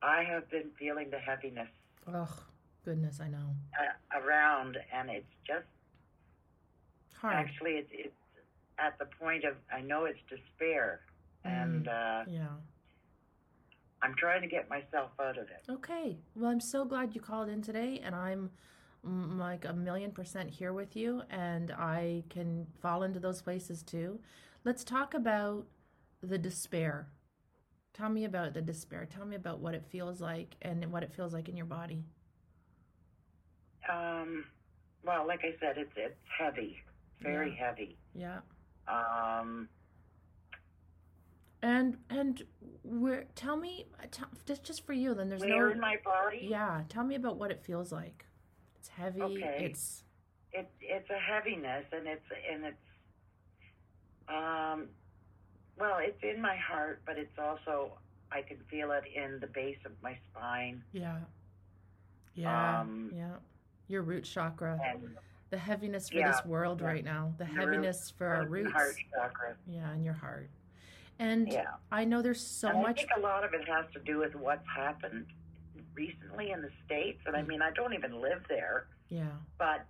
I have been feeling the heaviness Oh, goodness, I know. uh, around, and it's just Hard. actually it's, it's at the point of I know it's despair, and uh, Yeah. I'm trying to get myself out of it. Okay. Well, I'm so glad you called in today, and I'm mm, like a million percent here with you, and I can fall into those places too. Let's talk about the despair. Tell me about the despair. Tell me about what it feels like and what it feels like in your body. Um, well, like I said, it's it's heavy, very Yeah. heavy. Yeah. Um, And and where? Tell me, tell, just just for you. Then there's where no. in my body? Yeah. Tell me about what it feels like. It's heavy. Okay. It's it, it's a heaviness and it's and it's um well it's in my heart but it's also i can feel it in the base of my spine yeah. Yeah. Um, yeah. Your root chakra. and the heaviness for Yeah, this world yeah. right now the Your root- heaviness for our roots heart chakra yeah in your heart and yeah i know there's so and i much think a lot of it has to do with what's happened recently in the states and i Mm. mean i don't even live there yeah but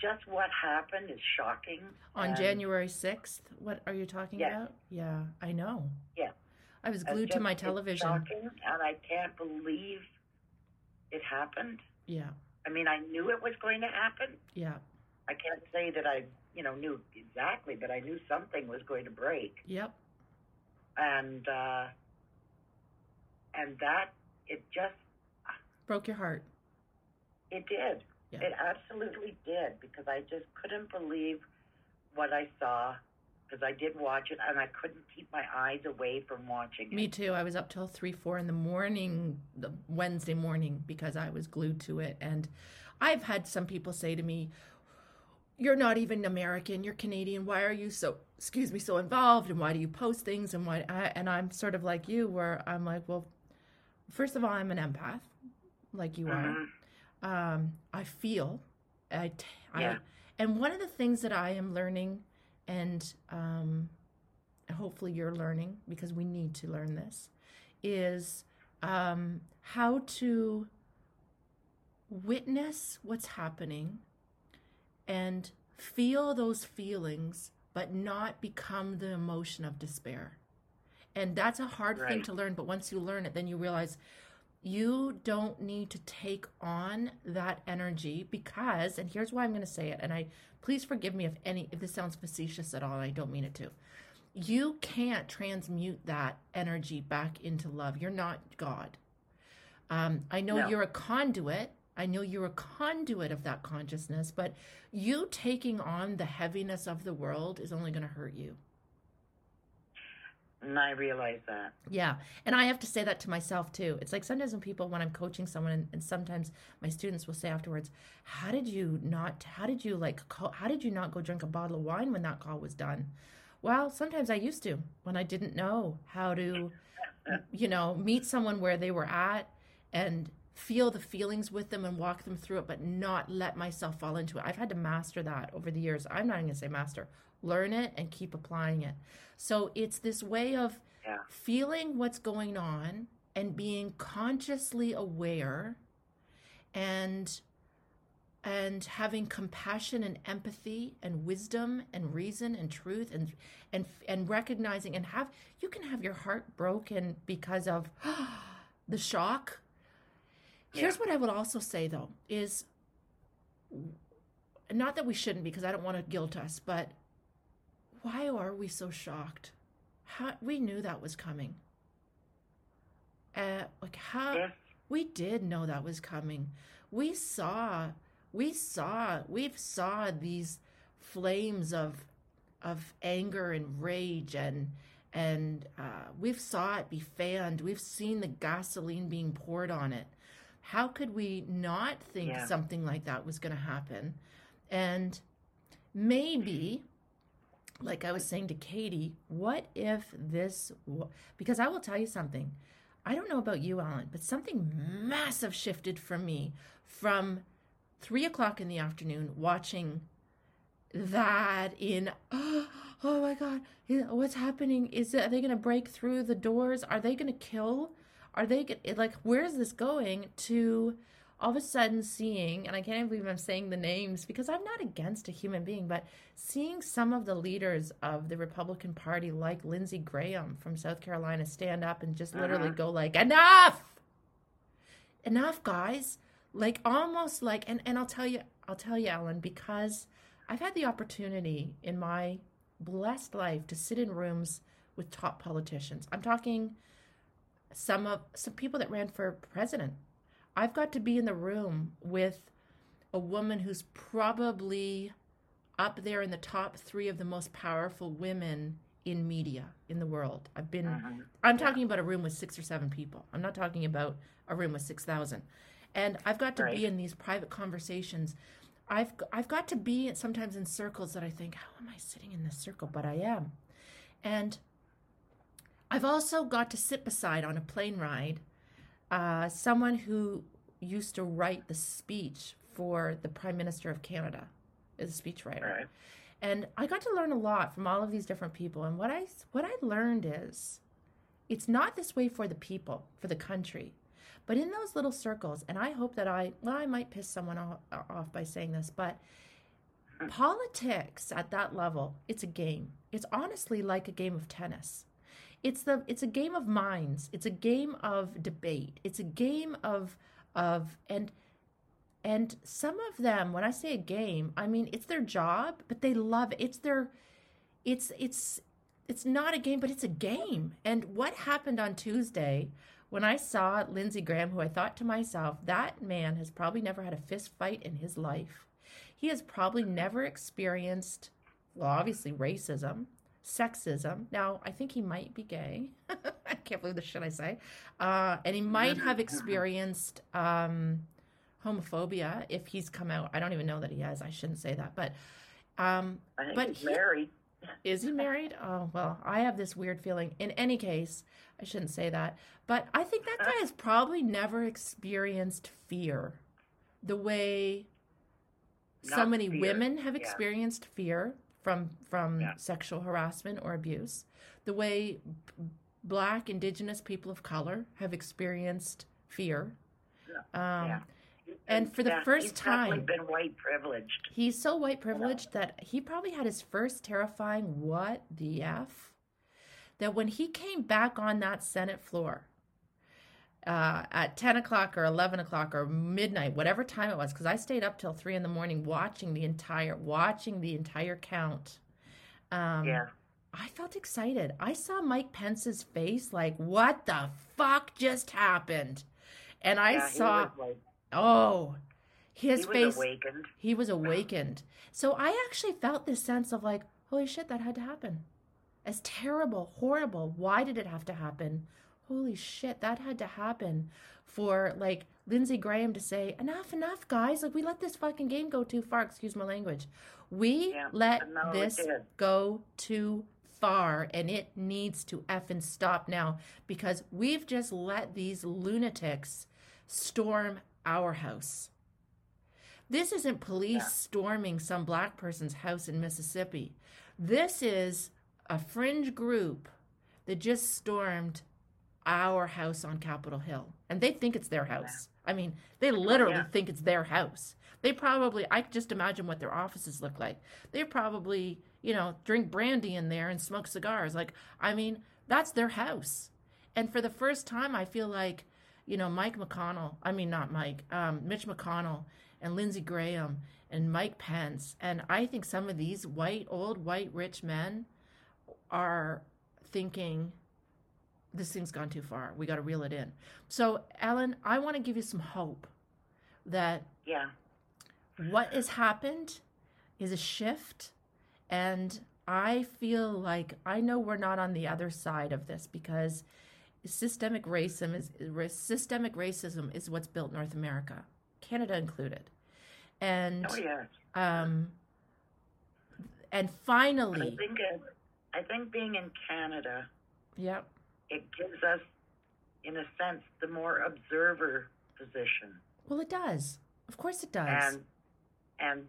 just what happened is shocking on and january 6th what are you talking Yes. about? Yeah i know. Yeah. i was glued to my television. shocking, and i can't believe it happened. Yeah. I mean, I knew it was going to happen. yeah. I can't say that I, you know, knew exactly, but I knew something was going to break, yep. And uh, and that it just broke your heart. it did. Yeah. It absolutely did because I just couldn't believe what I saw because I did watch it and I couldn't keep my eyes away from watching it. me too i was up till 3 4 in the morning the wednesday morning because i was glued to it and i've had some people say to me you're not even American, you're Canadian. Why are you so, excuse me, so involved? And why do you post things? And why, I, and I'm sort of like you, where I'm like, well, first of all, I'm an empath, like you Mhm. are. Um, I feel, I, t- Yeah. I, and one of the things that I am learning, and um, hopefully you're learning because we need to learn this, is um, how to witness what's happening and feel those feelings, but not become the emotion of despair. And that's a hard thing to learn, but once you learn it, then you realize you don't need to take on that energy because, and here's why I'm going to say it, and I please forgive me if any if this sounds facetious at all, and I don't mean it to. You can't transmute that energy back into love. You're not God. Um, I know No. you're a conduit. I know you're a conduit of that consciousness, but you taking on the heaviness of the world is only going to hurt you. And I realize that. Yeah. And I have to say that to myself too. It's like sometimes when people, when I'm coaching someone, and, and sometimes my students will say afterwards, How did you not, how did you like, call, how did you not go drink a bottle of wine when that call was done? Well, sometimes I used to when I didn't know how to, you know, meet someone where they were at and feel the feelings with them and walk them through it, but not let myself fall into it. I've had to master that over the years. I'm not even going to say master, learn it and keep applying it. So it's this way of Yeah. feeling what's going on and being consciously aware and and having compassion and empathy and wisdom and reason and truth and and and recognizing and have you can have your heart broken because of the shock here's Yeah. what i would also say though is not that we shouldn't because i don't want to guilt us but why are we so shocked how we knew that was coming uh, like how Yes. we did know that was coming we saw we saw we've saw these flames of of anger and rage and and uh, we've saw it be fanned. We've seen the gasoline being poured on it. How could we not think Yeah. something like that was going to happen? And maybe, like I was saying to Katie, what if this? Because I will tell you something. I don't know about you, Ellen, but something massive shifted for me from three o'clock in the afternoon watching that in oh, my god what's happening is are they going to break through the doors are they going to kill are they like where's this going to all of a sudden seeing and i can't even believe i'm saying the names because i'm not against a human being but seeing some of the leaders of the republican party like lindsey graham from south carolina stand up and just literally Uh-huh. go like enough! Enough guys! Like almost like and, and i'll tell you i'll tell you ellen because i've had the opportunity in my blessed life to sit in rooms with top politicians. I'm talking some of some people that ran for president i've got to be in the room with a woman who's probably up there in the top three of the most powerful women in media in the world i've been Mhm. I'm talking about a room with six or seven people. I'm not talking about a room with 6,000. And I've got to Right. be in these private conversations. I've I've got to be sometimes in circles that I think, how am I sitting in this circle? But I am. And I've also got to sit beside on a plane ride uh, someone who used to write the speech for the Prime Minister of Canada, is a speechwriter Right. and I got to learn a lot from all of these different people. And what I what I learned is, it's not this way for the people, for the country, but in those little circles. And I hope that I well, I might piss someone off, off by saying this, but politics at that level, it's a game. It's honestly like a game of tennis. It's the it's a game of minds. It's a game of debate. It's a game of of and and some of them, when I say a game, I mean it's their job, but they love it. It's their it's it's it's not a game, but it's a game. And what happened on Tuesday when I saw Lindsey Graham, who I thought to myself, that man has probably never had a fist fight in his life. He has probably never experienced, well, obviously racism, sexism. Now, I think he might be gay. I can't believe the shit I say. Uh, and he might have experienced um, homophobia if he's come out. I don't even know that he has. I shouldn't say that, but um, I think But he's he- married. is he married? Oh well, I have this weird feeling. In any case, I shouldn't say that, but I think that guy has probably never experienced fear, the way so many fear, women have yeah. experienced fear from from Yeah. sexual harassment or abuse, the way Black, Indigenous people of color have experienced fear. Um, yeah. and for the Yeah, first he's time- been white privileged. He's so white privileged that he probably had his first terrifying what the F that when he came back on that Senate floor uh, at 10 o'clock or 11 o'clock or midnight, whatever time it was, because I stayed up till three in the morning watching the entire, watching the entire count. Um, yeah. I felt excited. I saw Mike Pence's face like, what the fuck just happened? And I yeah, saw, like, oh, his he was face awakened. he was awakened. So I actually felt this sense of like, holy shit, that had to happen. As terrible, horrible. Why did it have to happen? Holy shit, that had to happen for like Lindsey Graham to say, enough, enough, guys. Like, we let this fucking game go too far. Excuse my language. We Yeah, let no, this go too far and it needs to effing stop now because we've just let these lunatics storm our house. This isn't police Yeah. storming some black person's house in Mississippi. This is a fringe group that just stormed our house on Capitol Hill. And they think it's their house. I mean, they literally yeah. think it's their house. They probably, I just imagine what their offices look like. They probably, you know, drink brandy in there and smoke cigars. Like, I mean, that's their house. And for the first time, I feel like, you know, Mike McConnell, I mean, not Mike, um, Mitch McConnell and Lindsey Graham and Mike Pence. And I think some of these white, old, white, rich men are thinking, this thing's gone too far. We got to reel it in. So, Ellen, I want to give you some hope that Yeah. what has happened is a shift and I feel like I know we're not on the other side of this because systemic racism is systemic racism is what's built North America, Canada included, and Oh yes. um, and But I finally, think I think being in Canada, yep, it gives us, in a sense, the more observer position, well, it does. Of course, it does. and and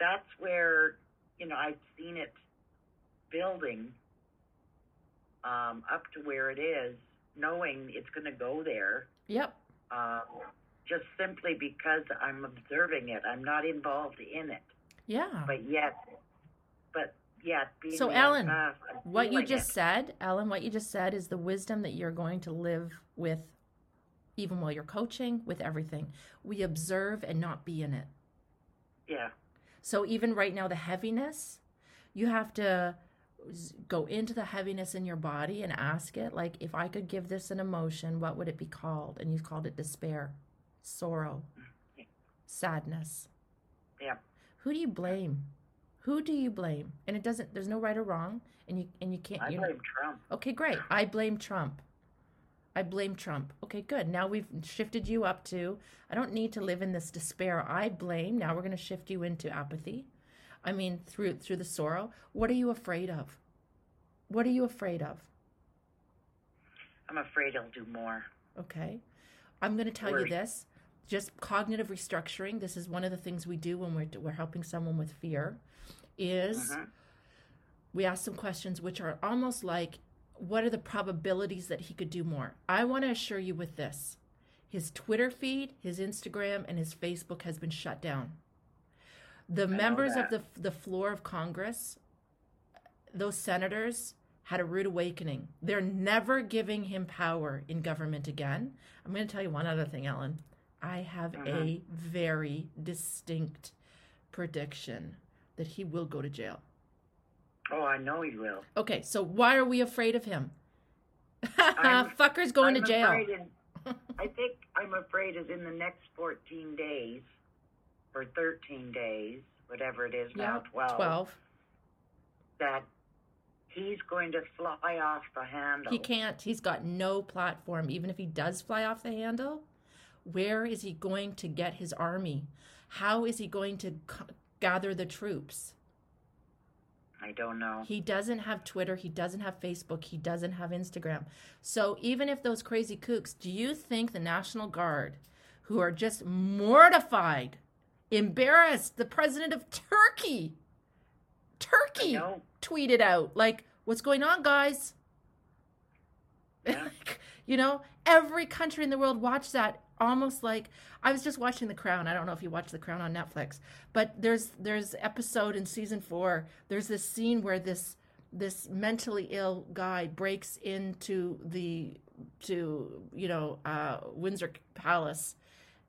that's where you know I've seen it building um, up to where it is, knowing it's going to go there. yep, Um, just simply because I'm observing it, I'm not involved in it. yeah. But yet, but being So, Ellen, I'm What you feeling just it. said, Ellen, what you just said is the wisdom that you're going to live with, even while you're coaching, with everything. We observe and not be in it. yeah, So even right now, the heaviness, you have to go into the heaviness in your body and ask it, like, if I could give this an emotion, what would it be called? And you've called it despair, sorrow, mm, sadness. yeah, Who do you blame? Who do you blame? And it doesn't. There's no right or wrong, and you and you can't. I blame Trump. Okay, great. I blame Trump. I blame Trump. Okay, good. Now we've shifted you up to I don't need to live in this despair. I blame. Now we're going to shift you into apathy. I mean, through through the sorrow. What are you afraid of? What are you afraid of? I'm afraid he'll do more. Okay. I'm going to tell you this. Just cognitive restructuring. This is one of the things we do when we're we're helping someone with fear is Mhm. we ask some questions which are almost like what are the probabilities that he could do more? I want to assure you with this his twitter feed his instagram and his facebook has been shut down. The know members of the, the floor of congress those senators had a rude awakening. They're never giving him power in government again. I'm going to tell you one other thing ellen. I have a Mhm. very distinct prediction that he will go to jail Oh, I know he will. Okay, so why are we afraid of him? I'm- Fucker's going I'm to jail. in- I think I'm afraid is in the next 14 days or 13 days, whatever it is now, 12, 12. that he's going to fly off the handle. He can't. He's got no platform. Even if he does fly off the handle, where is he going to get his army? How is he going to gather the troops? I don't know. He doesn't have Twitter. He doesn't have Facebook. He doesn't have Instagram. So even if those crazy kooks, do you think the National Guard, who are just mortified, embarrassed, the president of Turkey, Turkey tweeted out, like, what's going on, guys? Yeah. you know, every country in the world watched that almost like I was just watching The Crown. I don't know if you watch The Crown on Netflix, but there's there's episode in season 4. There's this scene where this this mentally ill guy breaks into the to you know uh, Windsor Palace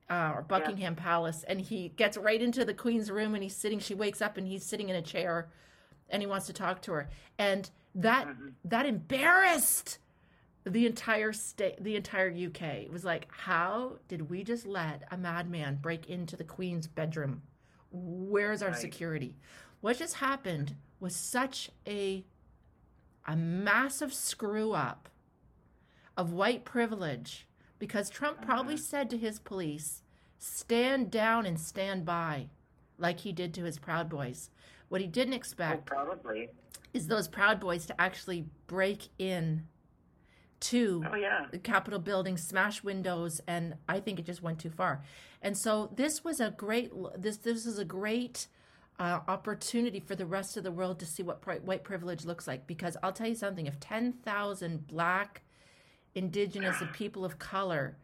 uh, or Buckingham Palace, and he gets right into the Queen's room, and he's sitting. She wakes up, and he's sitting in a chair, and he wants to talk to her, and that Mhm. that embarrassed the entire state, the entire UK. It was like, how did we just let a madman break into the Queen's bedroom? Where's our Right. security? What just happened was such a a massive screw up of white privilege because Trump probably Mhm. said to his police, stand down and stand by, like he did to his Proud Boys. What he didn't Oh, expect probably. is those Proud Boys to actually break in to Oh, yeah. the Capitol building, smash windows, and I think it just went too far. And so this was a great this this is a great uh, opportunity for the rest of the world to see what pri- white privilege looks like. Because I'll tell you something: if ten thousand Black, Indigenous, and people of color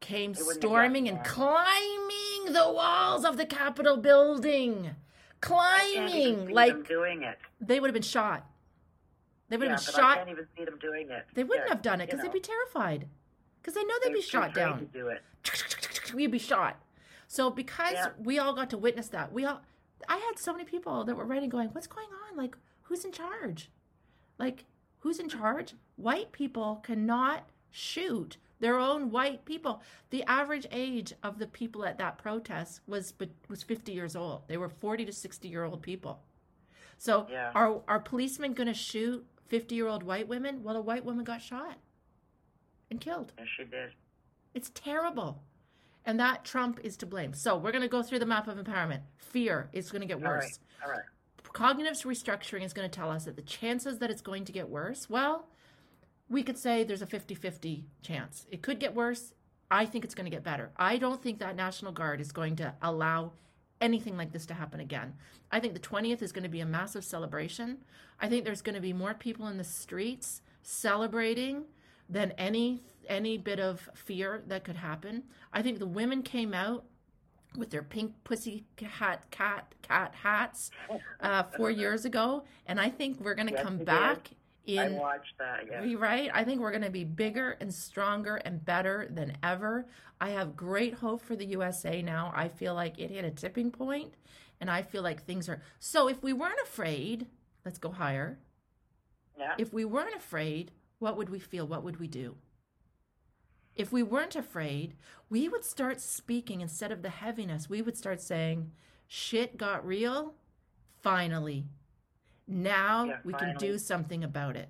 came They wouldn't have storming and climbing the walls of the Capitol building, I can't even climbing like doing it. they would have been shot. They would yeah, have been but I shot. can't even see them doing it. They wouldn't Yeah, have done it because they'd be terrified. Because they know they'd they're be shot down. To do it. We'd be shot. So because Yeah. we all got to witness that, we all I had so many people that were writing going, What's going on? Like, who's in charge? Like, who's in charge? White people cannot shoot their own white people. The average age of the people at that protest was was 50 years old. They were 40 to 60 year old people. So Yeah. are are policemen going to shoot 50-year-old white women? Well, a white woman got shot and killed. Yes, she did. It's terrible. And that Trump is to blame. So we're going to go through the map of empowerment. Fear is going to get worse. right. All right. Cognitive restructuring is going to tell us that the chances that it's going to get worse, well, we could say there's a 50 50 chance. It could get worse. I think it's going to get better. I don't think that National Guard is going to allow anything like this to happen again. I think the 20th is going to be a massive celebration. I think there's going to be more people in the streets celebrating than any any bit of fear that could happen. I think the women came out with their pink pussy cat cat cat hats uh, four years ago, and I think we're going to come we back I in watched that. Yeah. right? I think we're going to be bigger and stronger and better than ever. I have great hope for the USA now. I feel like it hit a tipping point and I feel like things are So if we weren't afraid, let's go higher. yeah. If we weren't afraid, what would we feel? What would we do? If we weren't afraid, we would start speaking instead of the heaviness. We would start saying, shit got real. Finally. Now Yeah, we can do something about it.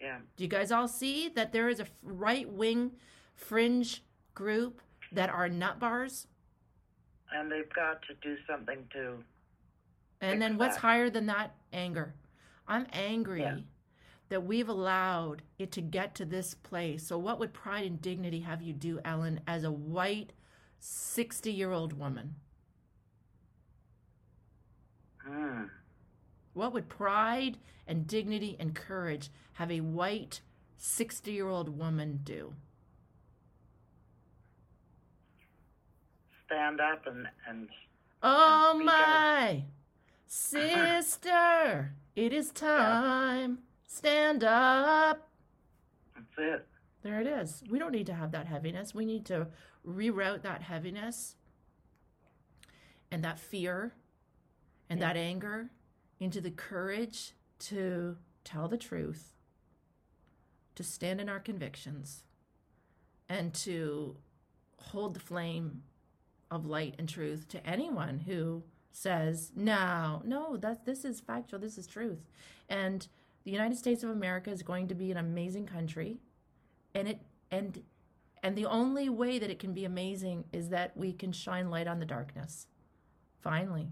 yeah. Do you guys all see that there is a right wing fringe group that are nut bars? And they've got to do something to. And then Fix what's that. higher than that? Anger. I'm angry Yeah. that we've allowed it to get to this place. So, what would pride and dignity have you do, Ellen, as a white 60 year old woman? Hmm. What would pride and dignity and courage have a white 60 year old woman do? Stand up and and Oh out. my sister, it is time. Stand up. that's it. There it is. We don't need to have that heaviness. We need to reroute that heaviness and that fear and that anger into the courage to tell the truth, to stand in our convictions, and to hold the flame of light and truth to anyone who says, no, no, that this is factual, this is truth. And the United States of America is going to be an amazing country and it and and the only way that it can be amazing is that we can shine light on the darkness finally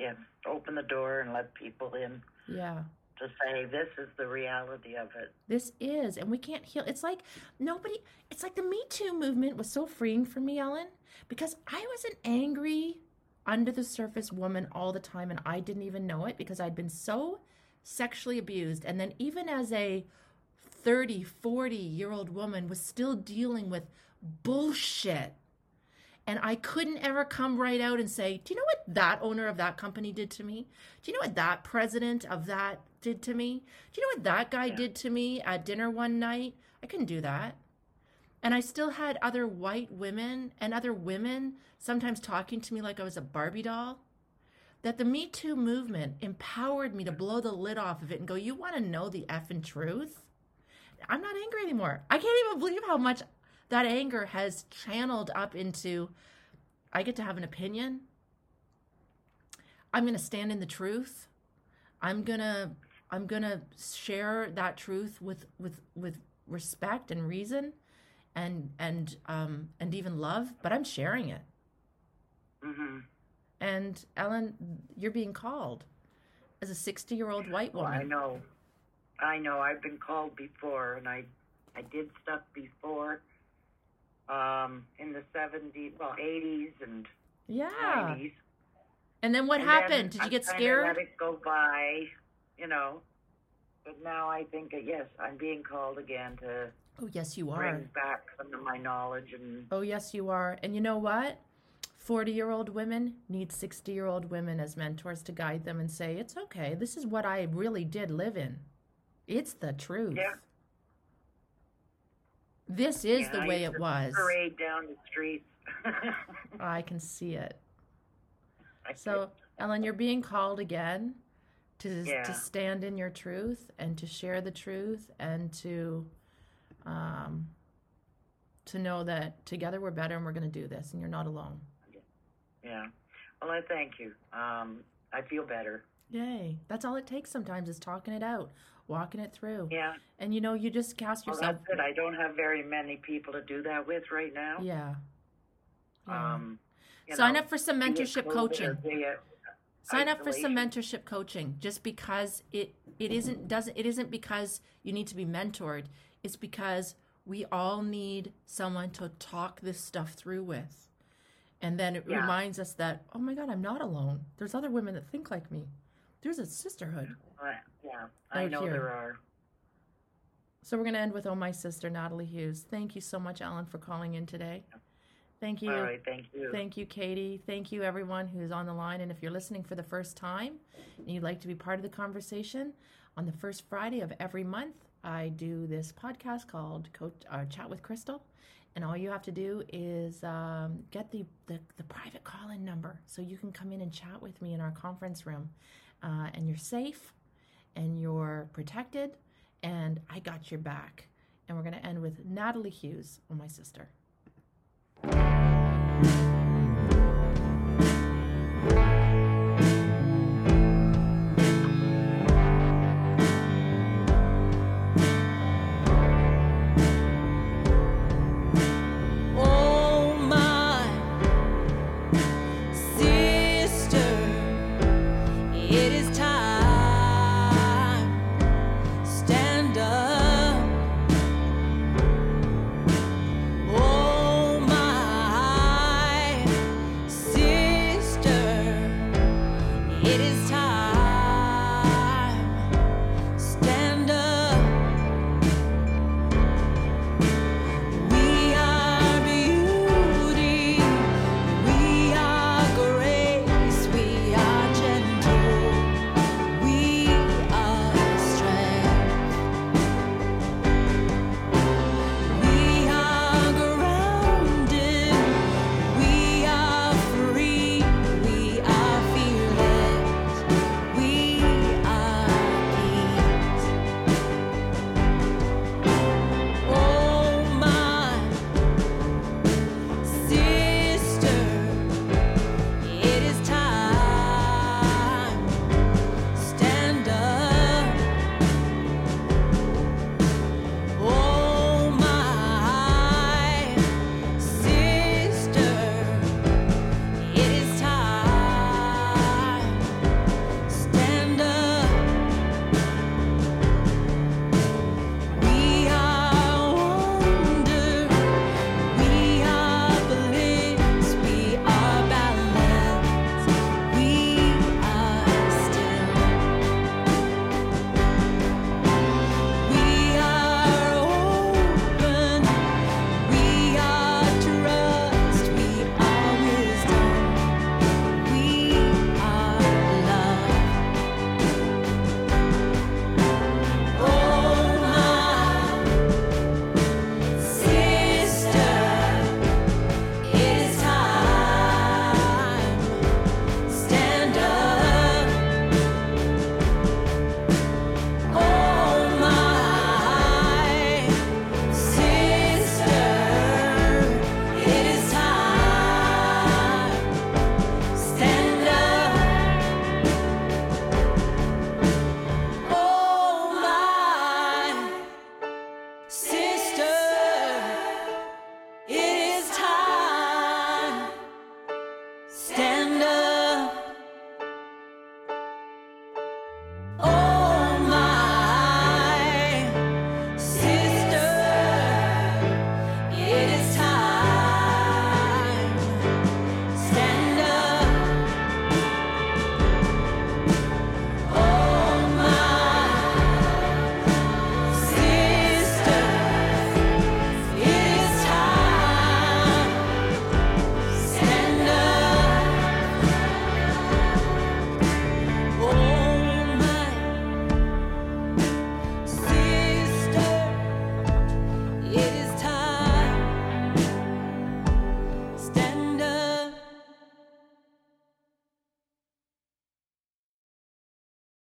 Yeah. Open the door and let people in yeah to say this is the reality of it. this is and we can't heal it's like nobody it's like the me too movement was so freeing for me ellen because i was an angry under the surface woman all the time and i didn't even know it because i'd been so sexually abused and then even as a 30 40 year old woman was still dealing with bullshit and I couldn't ever come right out and say, Do you know what that owner of that company did to me? Do you know what that president of that did to me? Do you know what that guy Yeah. did to me at dinner one night? I couldn't do that. And I still had other white women and other women sometimes talking to me like I was a Barbie doll. That the Me Too movement empowered me to blow the lid off of it and go, You want to know the effing truth? I'm not angry anymore. I can't even believe how much that anger has channeled up into I get to have an opinion. I'm going to stand in the truth. I'm going to I'm going to share that truth with with with respect and reason and and um and even love, but I'm sharing it. hmm And Ellen, you're being called as a 60-year-old white Well, woman. I know. I know. I've been called before, and I I did stuff before. Um, in the seventies, well, eighties and yeah. nineties. And then what And happened? then Did you I get scared? Let it go by, you know. But now I think yes, I'm being called again to Oh, yes, you are. bring back some of my knowledge and Oh, yes, you are. And you know what? 40 year old women need 60 year old women as mentors to guide them and say, it's okay. This is what I really did live in. It's the truth. Yeah. This is Yeah, the way it was. Parade down the streets. I can see it. I So, Ellen, you're being called again to Yeah. to stand in your truth and to share the truth and to um to know that together we're better and we're going to do this and you're not alone. Yeah. Well, I thank you. Um, I feel better. Yay. That's all it takes sometimes is talking it out, walking it through. Yeah. And you know, you just cast Well, yourself. that's it. I don't have very many people to do that with right now. yeah. Yeah. Um, Sign know, up for some mentorship coaching. or be it Sign up for some mentorship coaching just because it it isn't doesn't it isn't because you need to be mentored. It's because we all need someone to talk this stuff through with. And then it Yeah. reminds us that, oh my God, I'm not alone. There's other women that think like me. There's a sisterhood. Uh, yeah, I know here. there are. So we're going to end with Oh My Sister, Natalie Hughes. Thank you so much, Ellen, for calling in today. Thank you. All right, thank you. Thank you, Katie. Thank you, everyone who's on the line. And if you're listening for the first time and you'd like to be part of the conversation, on the first Friday of every month, I do this podcast called Coach, uh, Chat with Crystal. And all you have to do is um, get the, the, the private call in number so you can come in and chat with me in our conference room. Uh, and you're safe and you're protected, and I got your back. And we're going to end with Natalie Hughes, my sister.